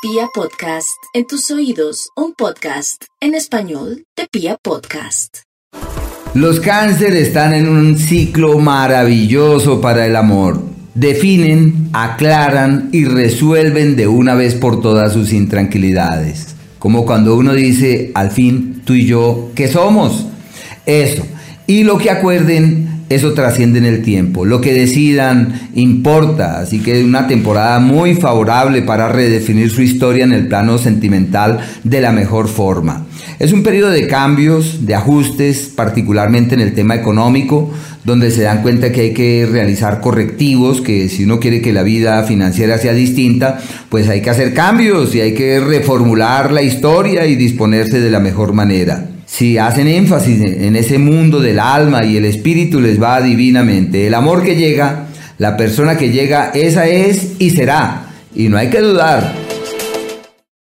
Pia Podcast, en tus oídos, un podcast en español de Pia Podcast. Los cáncer están en un ciclo maravilloso para el amor. Definen, aclaran y resuelven de una vez por todas sus intranquilidades. Como cuando uno dice, al fin, tú y yo, ¿qué somos? Eso. Y lo que acuerden eso trasciende en el tiempo. Lo que decidan importa, así que una temporada muy favorable para redefinir su historia en el plano sentimental de la mejor forma. Es un periodo de cambios, de ajustes, particularmente en el tema económico, donde se dan cuenta que hay que realizar correctivos, que si uno quiere que la vida financiera sea distinta, pues hay que hacer cambios y hay que reformular la historia y disponerse de la mejor manera. Si hacen énfasis en ese mundo del alma y el espíritu les va divinamente. El amor que llega, la persona que llega, esa es y será. Y no hay que dudar,